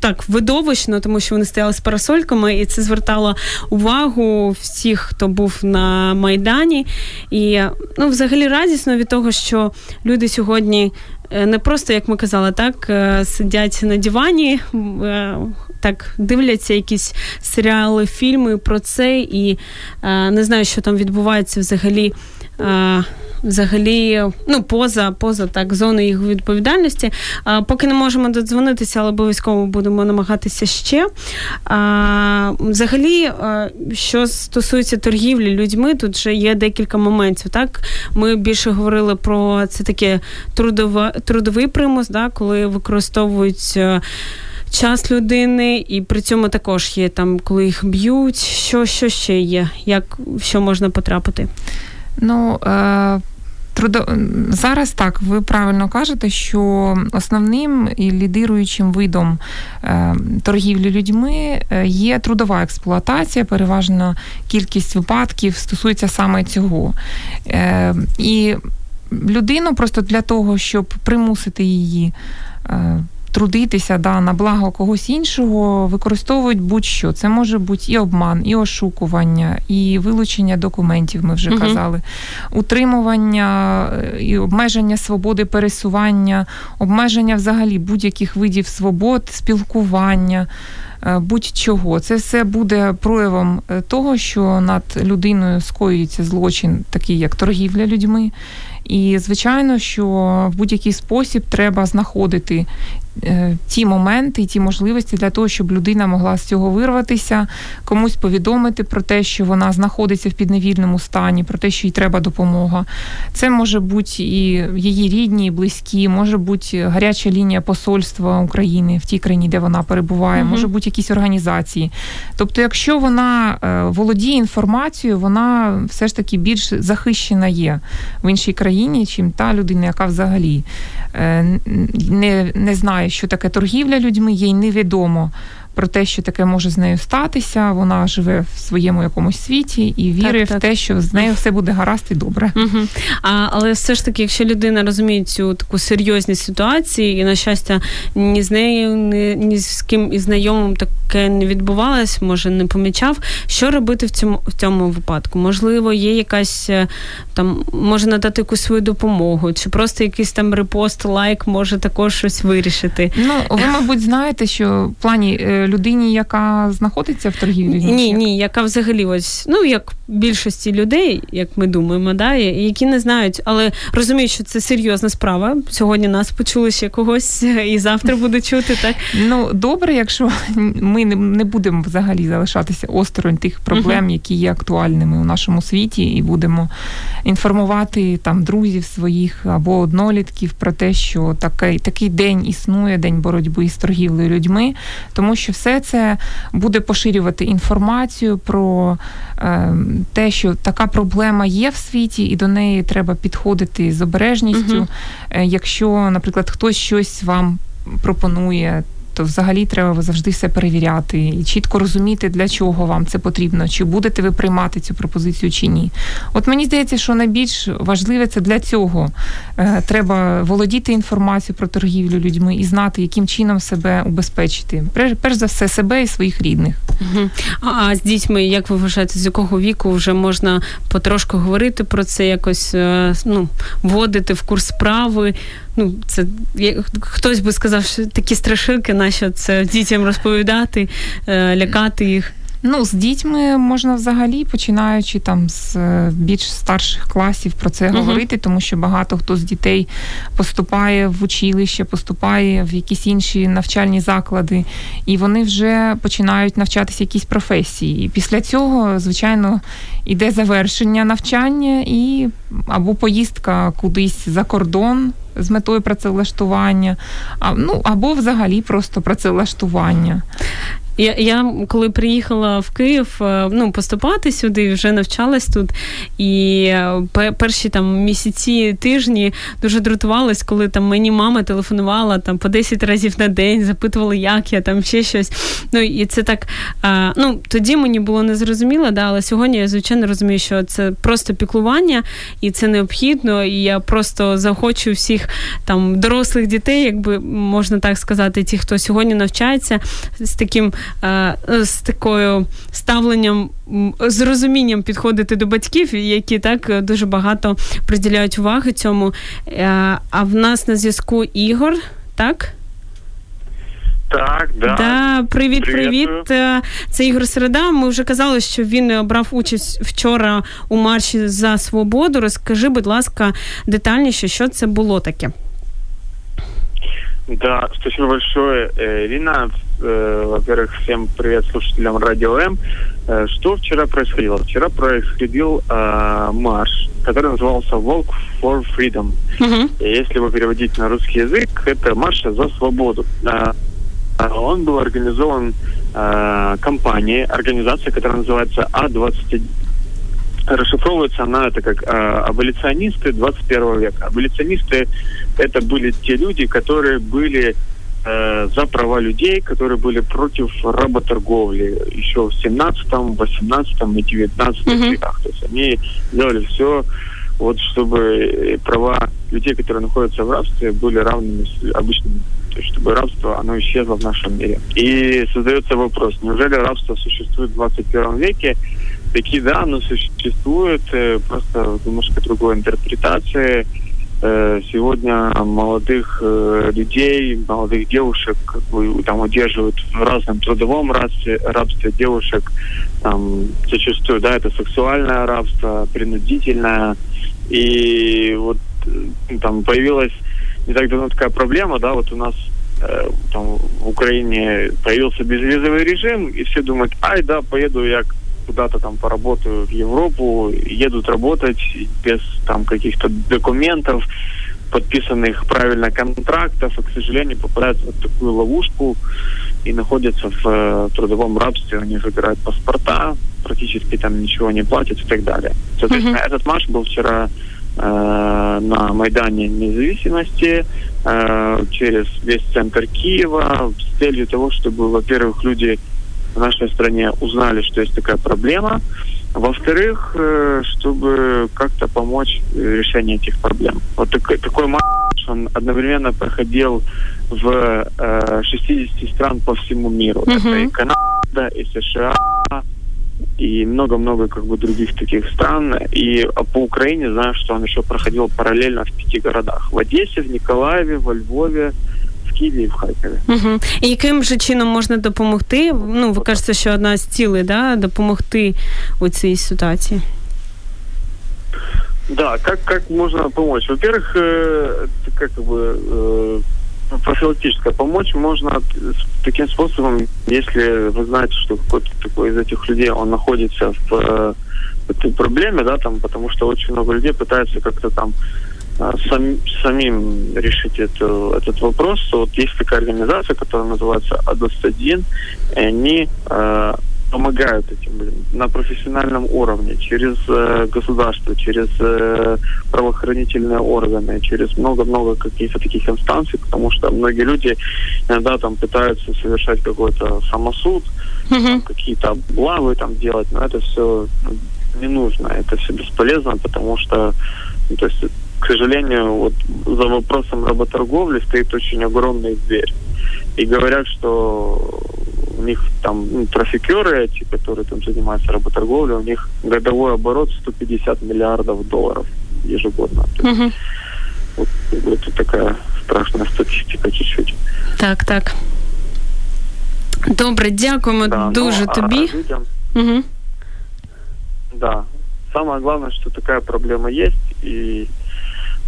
так видовищно, тому що вони стояли з парасольками, і це звертало увагу всіх, хто був на Майдані. І ну, взагалі радісно від того, що люди сьогодні е, не просто, як ми казали, так е, сидять на дивані. Е, так дивляться якісь серіали, фільми про це, і не знаю, що там відбувається взагалі взагалі ну, поза поза так зоною їх відповідальності. А, Поки не можемо додзвонитися, але обов'язково будемо намагатися ще. А, Взагалі, що стосується торгівлі людьми, тут вже є декілька моментів. Так, Ми більше говорили про це таке трудове, трудовий примус, да, коли використовують. Е, час людини, і при цьому також є там, коли їх б'ють. Що що ще є? Як що можна потрапити? Ну е, трудо зараз так, ви правильно кажете, що основним і лідируючим видом е, торгівлі людьми е, є трудова експлуатація. Переважна кількість випадків стосується саме цього. І людину просто для того, щоб примусити її. Трудитися да, на благо когось іншого, використовують будь-що. Це може бути і обман, і ошукування, і вилучення документів, ми вже uh казали, утримування е, і обмеження свободи пересування, обмеження взагалі будь-яких видів свобод, спілкування. Е, будь-чого, це все буде проявом е, того, що над людиною скоюється злочин, такий як торгівля людьми, і звичайно, що в будь-який спосіб треба знаходити ті моменти, ті можливості для того, щоб людина могла з цього вирватися, комусь повідомити про те, що вона знаходиться в підневільному стані, про те, що їй треба допомога. Це може бути і її рідні, і близькі, може бути гаряча лінія посольства України в тій країні, де вона перебуває, угу. може бути якісь організації. Тобто, якщо вона е, володіє інформацією, вона все ж таки більш захищена є в іншій країні, чим та людина, яка взагалі е, не, не знає що таке торгівля людьми, їй невідомо про те, що таке може з нею статися. Вона живе в своєму якомусь світі і вірить так, в те, що з нею все буде гаразд і добре. Угу. А, Але все ж таки, якщо людина розуміє цю таку серйозність ситуації, і на щастя, ні з нею, ні, ні з ким із знайомим таке не відбувалось, може не помічав, що робити в цьому в цьому випадку? Можливо, є якась е, там, може надати якусь свою допомогу, чи просто якийсь там репост, лайк може також щось вирішити. Ну ви, мабуть, знаєте, що в плані е, людині, яка знаходиться в торгівлі? Ні, ні, яка взагалі ось, ну як більшості людей, як ми думаємо, да, які не знають, але розуміють, що це серйозна справа. Сьогодні нас почули ще когось і завтра буде чути. так? Ну добре, якщо ми не будемо взагалі залишатися осторонь тих проблем, які є актуальними у нашому світі, і будемо інформувати там друзів своїх або однолітків про те, що такий такий день існує, день боротьби з торгівлею людьми, тому що все це буде поширювати інформацію про е, те, що така проблема є в світі, і до неї треба підходити з обережністю. Угу. Якщо, наприклад, хтось щось вам пропонує то взагалі треба завжди все перевіряти і чітко розуміти, для чого вам це потрібно, чи будете ви приймати цю пропозицію чи ні. От мені здається, що найбільш важливе це для цього. Е, треба володіти інформацією про торгівлю людьми і знати, яким чином себе убезпечити. Перш за все, себе і своїх рідних. А з дітьми, як ви вважаєте, з якого віку вже можна потрошку говорити про це, якось е, ну, вводити в курс справи? Ну, це хтось би сказав, що такі страшилки, нащо це дітям розповідати, е, лякати їх. Ну, з дітьми можна взагалі, починаючи там з е, більш старших класів про це uh-huh. говорити, тому що багато хто з дітей поступає в училище, поступає в якісь інші навчальні заклади, і вони вже починають навчатися якісь професії. І після цього, звичайно, іде завершення навчання і або поїздка кудись за кордон. З метою працевлаштування, а ну або взагалі просто працевлаштування. Я я коли приїхала в Київ е, ну, поступати сюди, вже навчалась тут. І е, перші там місяці, тижні дуже дратувалась, коли там мені мама телефонувала там по 10 разів на день, запитувала, як я там ще щось. Ну і це так. А, ну тоді мені було незрозуміло, да, але сьогодні я звичайно розумію, що це просто піклування і це необхідно. І я просто захочу всіх там дорослих дітей, якби можна так сказати, ті, хто сьогодні навчається з таким. Е, з такою ставленням, з розумінням підходити до батьків, які так дуже багато приділяють уваги цьому. Е, а в нас на зв'язку Ігор, так? Так, да. Да, Привіт, привіт. Е, це Ігор Середа. Ми вже казали, що він брав участь вчора у марші за свободу. Розкажи, будь ласка, детальніше, що це було таке. Да, спасибо большое, Ирина. Э, во-первых, всем привет слушателям Радио М. Э, что вчера происходило? Вчера происходил э, марш, который назывался Walk for Freedom. Uh-huh. И если его переводить на русский язык, это марш за свободу. Э, он был организован э, компанией, организацией, которая называется А21 расшифровывается она это как э, аболиционисты 21 века. Аболиционисты это были те люди, которые были э, за права людей, которые были против работорговли еще в 17, 18 и 19 mm-hmm. веках. То есть они делали все, вот, чтобы права людей, которые находятся в рабстве, были равными с обычными то есть чтобы рабство, оно исчезло в нашем мире. И создается вопрос, неужели рабство существует в 21 веке? Такие, да, оно существует, э, просто немножко другой интерпретации. Э, сегодня молодых э, людей, молодых девушек там удерживают в разном трудовом рабстве, рабстве девушек, там зачастую, да, это сексуальное рабство, принудительное. И вот там появилась не так давно такая проблема, да, вот у нас э, там в Украине появился безвизовый режим, и все думают, ай, да, поеду я куда-то там поработаю в Европу, едут работать без там каких-то документов, подписанных правильно контрактов, и, к сожалению, попадают в такую ловушку и находятся в э, трудовом рабстве, у них забирают паспорта, практически там ничего не платят и так далее. Соответственно, mm-hmm. этот марш был вчера на Майдане независимости э, через весь центр Киева с целью того, чтобы, во-первых, люди в нашей стране узнали, что есть такая проблема. Во-вторых, э, чтобы как-то помочь решению этих проблем. Вот такой, такой марш, он одновременно проходил в э, 60 стран по всему миру. Uh-huh. Это и Канада, и США, и много-много как бы других таких стран. И по Украине знаю, что он еще проходил параллельно в пяти городах. В Одессе, в Николаеве, во Львове, Києві і в Харкові. Угу. І яким же чином можна допомогти? Ну, ви кажете, що одна з цілей, да, допомогти у цій ситуації? Да, как, как можно помочь? Во-первых, э, как бы э, профилактическая помочь можно таким способом, если вы знаете, что какой-то такой из этих людей, он находится в, э, в этой проблеме, да, там, потому что очень много людей пытаются как-то там а, сам, самим решить эту, этот вопрос. Вот есть такая организация, которая называется А21, и они э, помогают этим блин, на профессиональном уровне, через э, государство, через э, правоохранительные органы, через много-много каких-то таких инстанций, потому что многие люди иногда там пытаются совершать какой-то самосуд, mm-hmm. какие-то облавы там делать, но это все не нужно, это все бесполезно, потому что, ну, то есть, к сожалению, вот за вопросом работорговли стоит очень огромная дверь. И говорят, что у них там ну, трафикеры эти, которые там занимаются работорговлей, у них годовой оборот 150 миллиардов долларов ежегодно. Угу. Вот, это такая страшная статистика чуть-чуть. Так, так. Добре, дякуємо да, дуже ну, тобі. А людям, угу. Да. Самое главное, что такая проблема есть, и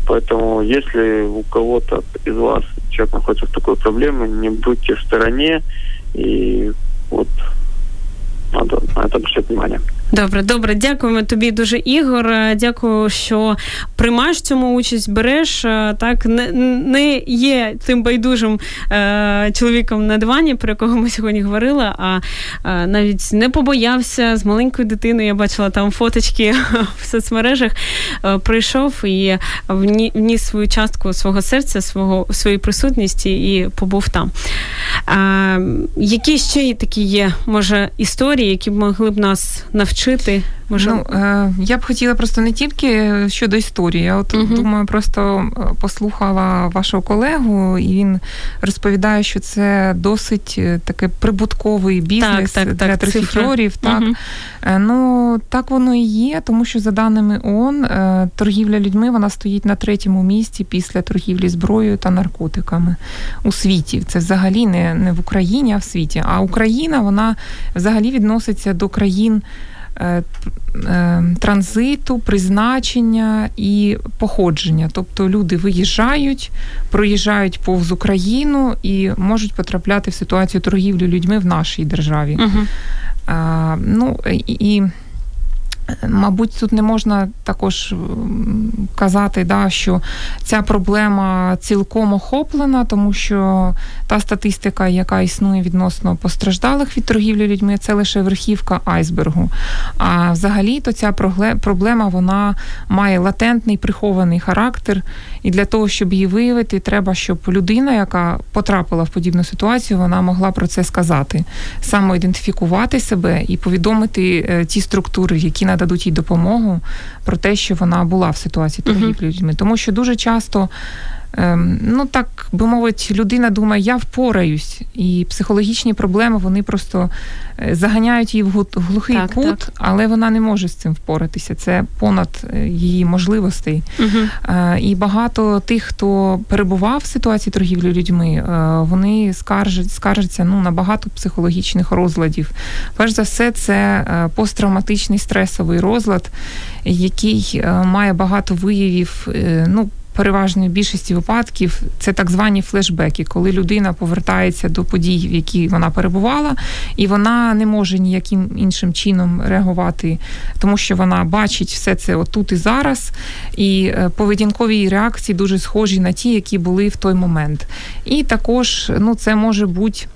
поэтому если у кого-то из вас человек находится в такой проблеме, не будьте в стороне, и вот надо на это обращать внимание. Добре, добре, дякуємо тобі дуже, Ігор. Дякую, що приймаєш цьому участь, береш. Так не не є тим байдужим е, чоловіком на дивані, про якого ми сьогодні говорили, а е, навіть не побоявся з маленькою дитиною. Я бачила там фоточки в соцмережах. Е, прийшов і вніс свою частку свого серця, свого своєї присутності і побув там. Е, які ще такі є, може, історії, які б могли б нас навчити? Вчити? Може, ну, е, я б хотіла просто не тільки щодо історії. Я от угу. думаю, просто е, послухала вашого колегу, і він розповідає, що це досить е, такий прибутковий бізнес так, так, для так, трафікерів. Так. Угу. Ну так воно і є, тому що за даними ООН, торгівля людьми вона стоїть на третьому місці після торгівлі зброєю та наркотиками у світі. Це взагалі не, не в Україні, а в світі. А Україна вона взагалі відноситься до країн. Е, е, транзиту, призначення і походження. Тобто люди виїжджають, проїжджають повз Україну і можуть потрапляти в ситуацію торгівлі людьми в нашій державі. Угу. А, ну, і Мабуть, тут не можна також казати, да, що ця проблема цілком охоплена, тому що та статистика, яка існує відносно постраждалих від торгівлі людьми, це лише верхівка айсбергу. А взагалі, то ця проблема вона має латентний прихований характер, і для того, щоб її виявити, треба, щоб людина, яка потрапила в подібну ситуацію, вона могла про це сказати, самоідентифікувати себе і повідомити е, ті структури, які нададуть їй допомогу, про те, що вона була в ситуації торгівлі людьми. Тому що дуже часто ну так би мовити, людина думає, я впораюсь, і психологічні проблеми вони просто е, заганяють її в глухий так, кут, так. але вона не може з цим впоратися. Це понад е, її можливостей. Угу. І багато тих, хто перебував в ситуації торгівлі людьми, вони скаржать, скаржаться ну, на багато психологічних розладів. Перш за все, це посттравматичний стресовий розлад, який має багато виявів. ну, переважної більшості випадків це так звані флешбеки, коли людина повертається до подій, в які вона перебувала, і вона не може ніяким іншим чином реагувати, тому що вона бачить все це отут і зараз. І е, поведінкові реакції дуже схожі на ті, які були в той момент. І також ну, це може бути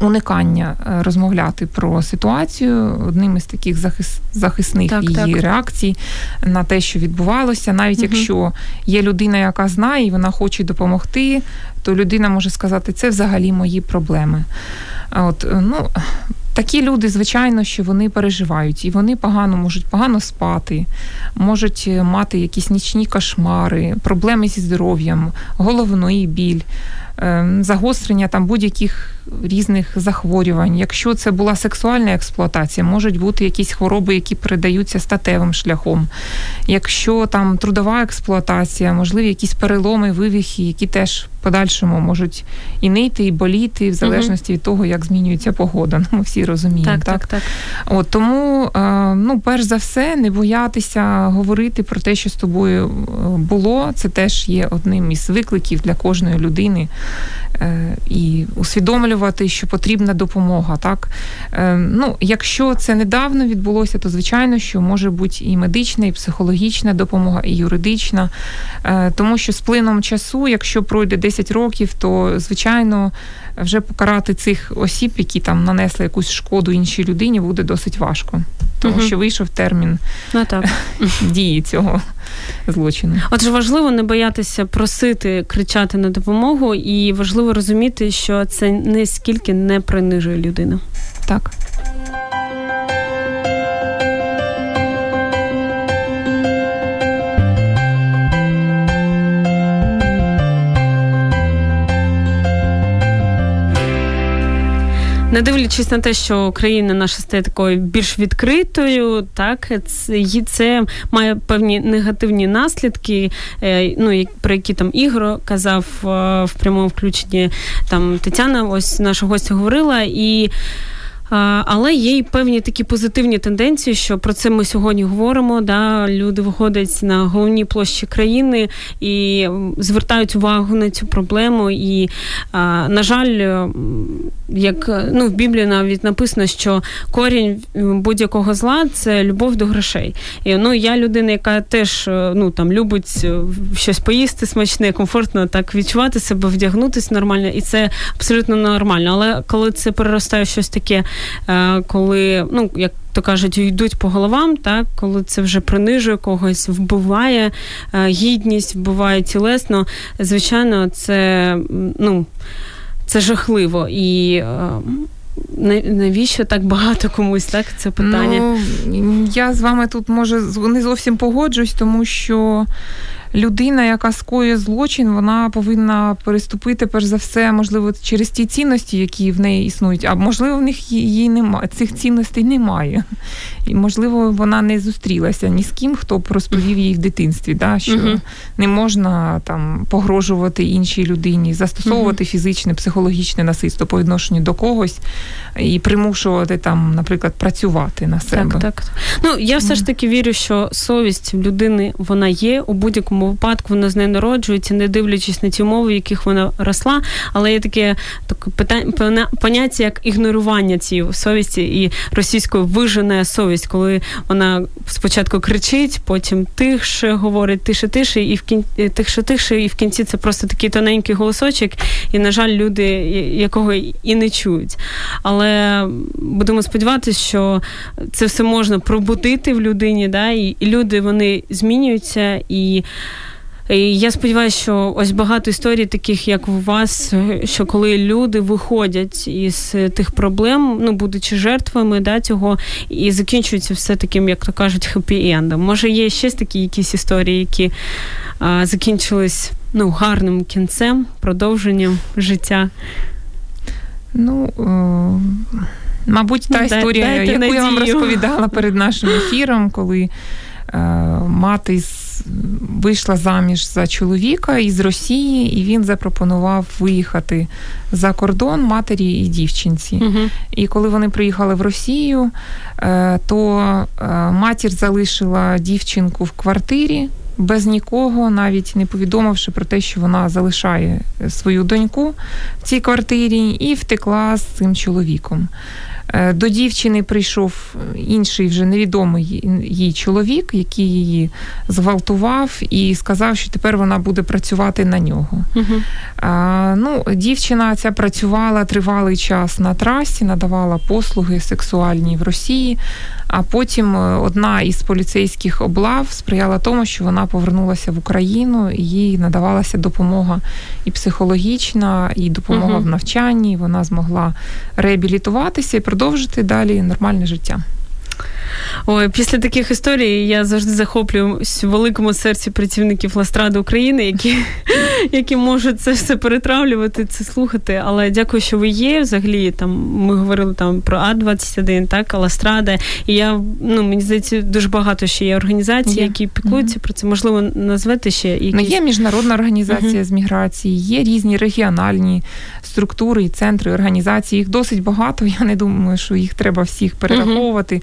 уникання е, розмовляти про ситуацію одним із таких захис, захисних так, її так. реакцій на те, що відбувалося, навіть угу. якщо є людина, яка знає і вона хоче допомогти, то людина може сказати, це взагалі мої проблеми. От, е, ну, Такі люди, звичайно, що вони переживають, і вони погано можуть погано спати, можуть е, мати якісь нічні кошмари, проблеми зі здоров'ям, головний біль. Ем, загострення там будь-яких різних захворювань. Якщо це була сексуальна експлуатація, можуть бути якісь хвороби, які передаються статевим шляхом. Якщо там трудова експлуатація, можливі якісь переломи, вивіхи, які теж в подальшому можуть і нити, і боліти, в залежності від того, як змінюється погода. Ну, Ми всі розуміємо. Так, так, так. так. От Тому, е, ну, перш за все, не боятися говорити про те, що з тобою е, було. Це теж є одним із викликів для кожної людини і усвідомлювати, що потрібна допомога. Так? Е, ну, Якщо це недавно відбулося, то звичайно, що може бути і медична, і психологічна допомога, і юридична. Е, тому що з плином часу, якщо пройде 10 років, то звичайно вже покарати цих осіб, які там нанесли якусь шкоду іншій людині, буде досить важко, тому угу. що вийшов термін ну, так. дії цього злочину. Отже, важливо не боятися просити, кричати на допомогу, і важливо розуміти, що це не скільки не принижує людину. Так. Не дивлячись на те, що Україна наша стає такою більш відкритою, так це, це має певні негативні наслідки. Е, ну про які там ігро казав е, в прямому включенні там Тетяна, ось наша гостя говорила і. Але є й певні такі позитивні тенденції, що про це ми сьогодні говоримо. Да? Люди виходять на головні площі країни і звертають увагу на цю проблему. І, на жаль, як ну, в Біблії навіть написано, що корінь будь-якого зла це любов до грошей. І ну, я людина, яка теж ну, там, любить е, щось поїсти смачне, комфортно так відчувати себе, вдягнутися нормально, і це абсолютно нормально. Але коли це переростає в щось таке. Е, коли, ну, як то кажуть, йдуть по головам, так, коли це вже принижує когось, вбиває е, гідність, вбиває тілесно, звичайно, це ну, це жахливо. І е, навіщо так багато комусь, так? Це питання? Ну, Я з вами тут може не зовсім погоджусь, тому що людина, яка скоює злочин, вона повинна переступити перш за все, можливо, через ті цінності, які в неї існують. А можливо, в них її немає цих цінностей немає. І можливо, вона не зустрілася ні з ким, хто б розповів їй в дитинстві, да, що uh не можна там погрожувати іншій людині, застосовувати uh фізичне, психологічне насильство по відношенню до когось і примушувати там, наприклад, працювати на себе. Так, так. Ну я все ж таки вірю, що совість в людини вона є у будь-якому випадку вона з нею народжується, не дивлячись на ті умови, в яких вона росла. Але є таке таке питання, поняття, як ігнорування цієї совісті і російською вижене совість, коли вона спочатку кричить, потім тихше говорить, тише, тише, і в кінці тихше, тихше, і в кінці це просто такий тоненький голосочок, і, на жаль, люди якого і не чують. Але будемо сподіватися, що це все можна пробудити в людині, да, і люди вони змінюються і. І Я сподіваюся, що ось багато історій, таких як у вас, що коли люди виходять із тих проблем, ну будучи жертвами да, цього, і закінчується все таким, як то кажуть, хеппі-ендом. Може, є ще такі якісь історії, які а, закінчились ну, гарним кінцем, продовженням життя. Ну, о, мабуть, та історія, Дайте яку надію. я вам розповідала перед нашим ефіром, коли е, мати з вийшла заміж за чоловіка із Росії, і він запропонував виїхати за кордон матері і дівчинці. Угу. І коли вони приїхали в Росію, е, то е, матір залишила дівчинку в квартирі. Без нікого, навіть не повідомивши про те, що вона залишає свою доньку в цій квартирі, і втекла з цим чоловіком. Е, до дівчини прийшов інший вже невідомий їй чоловік, який її зґвалтував, і сказав, що тепер вона буде працювати на нього. Угу. А, ну, Дівчина ця працювала тривалий час на трасі, надавала послуги сексуальні в Росії. А потім е, одна із поліцейських облав сприяла тому, що вона повернулася в Україну, і їй надавалася допомога і психологічна, і допомога угу. в навчанні. Вона змогла реабілітуватися і продовжити далі нормальне життя. Ой, після таких історій я завжди захоплююсь в великому серці працівників Ластради України, які які можуть це все перетравлювати, це слухати. Але дякую, що ви є. Взагалі, там ми говорили там про А-21, так, Ластрада. І я ну мені здається, дуже багато ще є організацій, які піклуються mm-hmm. про це. Можливо, назвати ще якісь... Ну, є міжнародна організація mm-hmm. з міграції, є різні регіональні структури і центри організації. Їх досить багато. Я не думаю, що їх треба всіх перераховувати. Mm-hmm.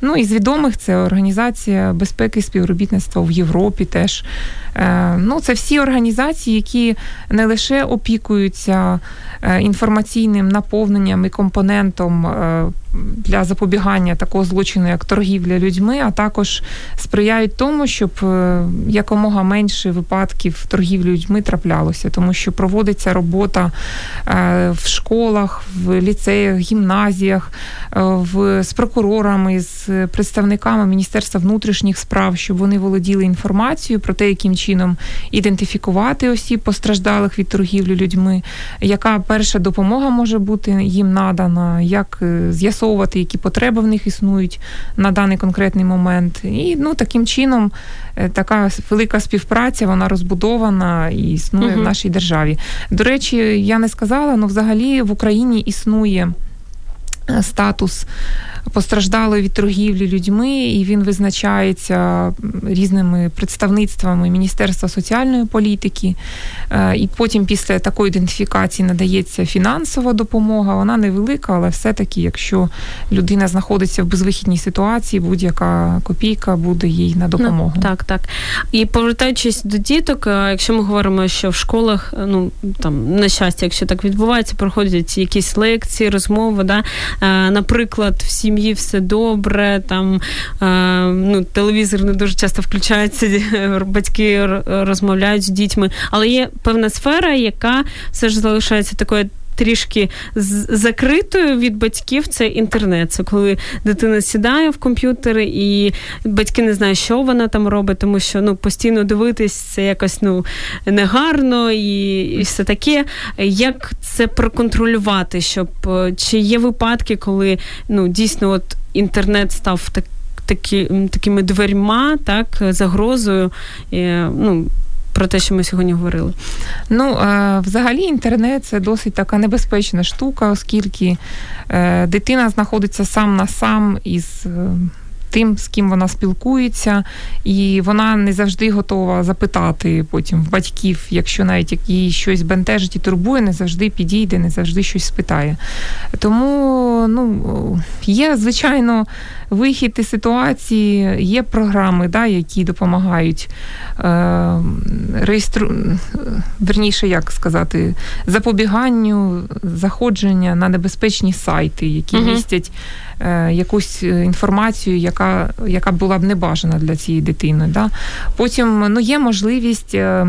Ну із відомих це Організація безпеки і співробітництва в Європі теж. Е, ну, Це всі організації, які не лише опікуються е, інформаційним наповненням і компонентом е, для запобігання такого злочину, як торгівля людьми, а також сприяють тому, щоб якомога менше випадків торгівлі людьми траплялося, тому що проводиться робота в школах, в ліцеях, гімназіях, в з прокурорами, з представниками Міністерства внутрішніх справ, щоб вони володіли інформацією про те, яким чином ідентифікувати осіб постраждалих від торгівлі людьми, яка перша допомога може бути їм надана, як е, з'ясовувати, які потреби в них існують на даний конкретний момент. І ну таким чином е, така велика співпраця, вона розбудована і існує угу. в нашій державі. До речі, я не сказала, але взагалі в Україні існує е, статус постраждали від торгівлі людьми, і він визначається різними представництвами Міністерства соціальної політики. Е, і потім, після такої ідентифікації, надається фінансова допомога. Вона невелика, але все-таки, якщо людина знаходиться в безвихідній ситуації, будь-яка копійка буде їй на допомогу. Ну, так, так. І повертаючись до діток, е, якщо ми говоримо, що в школах, е, ну там на щастя, якщо так відбувається, проходять якісь лекції, розмови, да, наприклад, в сім'ї все добре, там е, ну, телевізор не дуже часто включається, батьки розмовляють з дітьми. Але є певна сфера, яка все ж залишається такою. Трішки закритою від батьків це інтернет. Це коли дитина сідає в комп'ютер, і батьки не знають, що вона там робить, тому що ну постійно дивитись це якось ну негарно і і все таке. Як це проконтролювати? Щоб чи є випадки, коли ну дійсно от інтернет став так, такі, такими дверьма, так, загрозою. ну, про те, що ми сьогодні говорили. Ну, взагалі, інтернет це досить така небезпечна штука, оскільки е, дитина знаходиться сам на сам із е, тим, з ким вона спілкується, і вона не завжди готова запитати потім в батьків, якщо навіть її щось бентежить і турбує, не завжди підійде, не завжди щось спитає. Тому ну, є, звичайно, вихід із ситуації, є програми, да, які допомагають е, реєстру... верніше, як сказати, запобіганню заходження на небезпечні сайти, які містять е, якусь інформацію, яка яка була б небажана для цієї дитини. Да? Потім ну, є можливість е,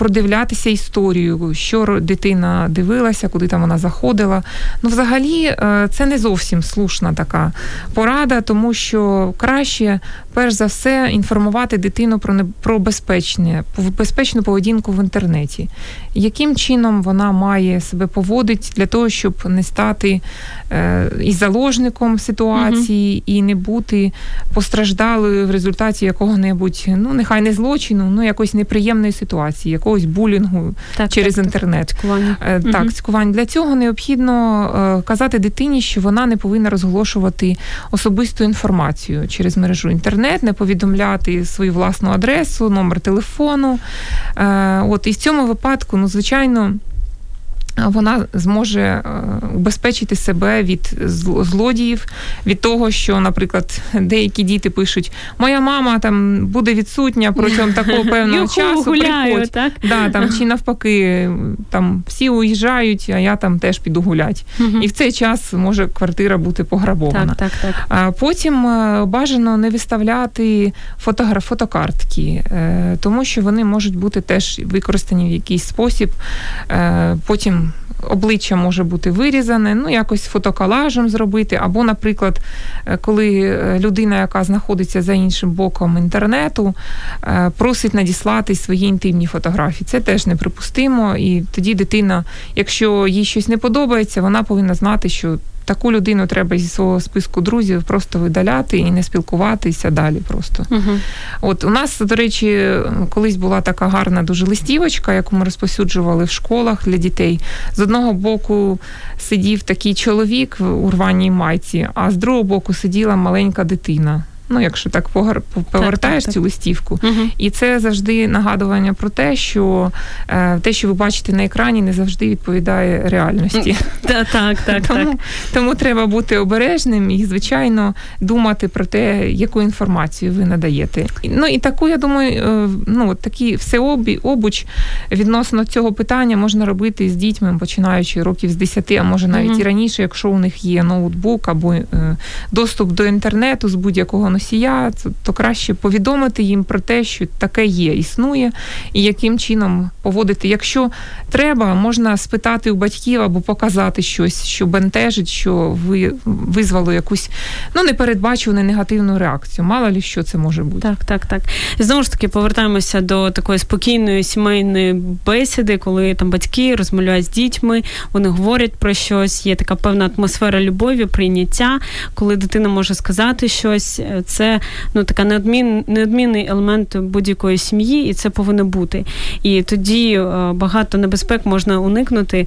продивлятися історію, що дитина дивилася, куди там вона заходила. Ну, взагалі, е, це не зовсім слушна така порада, тому що краще, перш за все, інформувати дитину про не про безпечне, безпечну поведінку в інтернеті, яким чином вона має себе поводити для того, щоб не стати е, і заложником ситуації, угу. і не бути постраждалою в результаті якого-небудь, ну нехай не злочину, ну якоїсь неприємної ситуації якогось булінгу так, через так, інтернет. Цькування. Е, так, угу. цькування. Для цього необхідно е, казати дитині, що вона не повинна розголошувати особисту інформацію через мережу інтернет, не повідомляти свою власну адресу, номер телефону. Е, от і в цьому випадку, ну звичайно вона зможе е, убезпечити себе від злодіїв, від того, що, наприклад, деякі діти пишуть: Моя мама там буде відсутня протягом такого певного часу. Гуляю, приходь. так? Да, там, Чи навпаки, там всі уїжджають, а я там теж піду гулять. І в цей час може квартира бути пограбована. Так, так, так. А потім е, бажано не виставляти фотограф, фотокартки, е, тому що вони можуть бути теж використані в якийсь спосіб. Потім обличчя може бути вирізане, ну якось фотоколажем зробити. Або, наприклад, е, коли е, людина, яка знаходиться за іншим боком інтернету, е, просить надіслати свої інтимні фотографії. Це теж неприпустимо. І тоді дитина, якщо їй щось не подобається, вона повинна знати, що таку людину треба зі свого списку друзів просто видаляти і не спілкуватися далі. Просто угу. от у нас, до речі, колись була така гарна дуже листівочка, яку ми розповсюджували в школах для дітей. З одного боку сидів такий чоловік в урваній майці, а з другого боку сиділа маленька дитина. Ну, якщо так повертаєш так, цю листівку, угу. і це завжди нагадування про те, що е, те, що ви бачите на екрані, не завжди відповідає реальності. Так, так, так. Тому, тому треба бути обережним і, звичайно, думати про те, яку інформацію ви надаєте. Ну і таку, я думаю, е, ну такі всеобуч відносно цього питання можна робити з дітьми, починаючи років з 10, а може навіть mm-hmm. і раніше, якщо у них є ноутбук або е, доступ до інтернету з будь-якого носія, то краще повідомити їм про те, що таке є, існує, і яким чином поводити. Якщо треба, можна спитати у батьків або показати щось, що бентежить, що ви визвало якусь ну непередбачувану негативну реакцію. Мало ли що це може бути. Так, так, так. Знову ж таки повертаємося до такої спокійної сімейної бесіди, коли там батьки розмовляють з дітьми, вони говорять про щось. Є така певна атмосфера любові, прийняття, коли дитина може сказати щось. Це ну така неодмін, неодмінний елемент будь-якої сім'ї, і це повинно бути. І тоді е, багато небезпек можна уникнути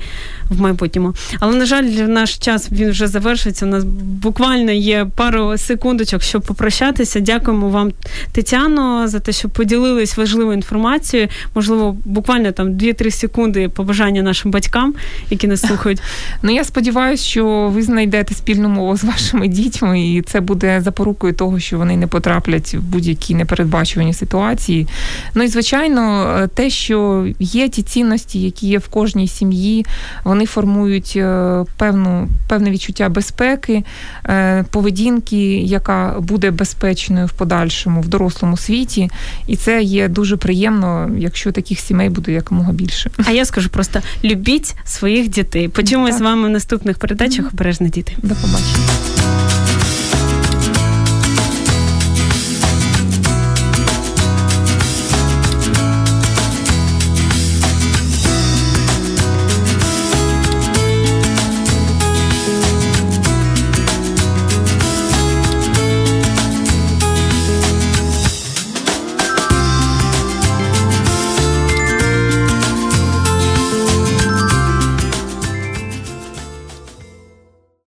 в майбутньому. Але на жаль, наш час він вже завершиться. У нас буквально є пару секундочок, щоб попрощатися. Дякуємо вам, Тетяно, за те, що поділились важливою інформацією. Можливо, буквально там 2-3 секунди побажання нашим батькам, які нас слухають. Ну я сподіваюся, що ви знайдете спільну мову з вашими дітьми, і це буде запорукою того, що вони не потраплять в будь-які непередбачувані ситуації. Ну і звичайно, те, що є ті цінності, які є в кожній сім'ї, вони формують е, певну певне відчуття безпеки, е, поведінки, яка буде безпечною в подальшому в дорослому світі, і це є дуже приємно, якщо таких сімей буде якомога більше. А я скажу просто любіть своїх дітей. Почуємось з вами в наступних передачах. Обережно діти. До побачення.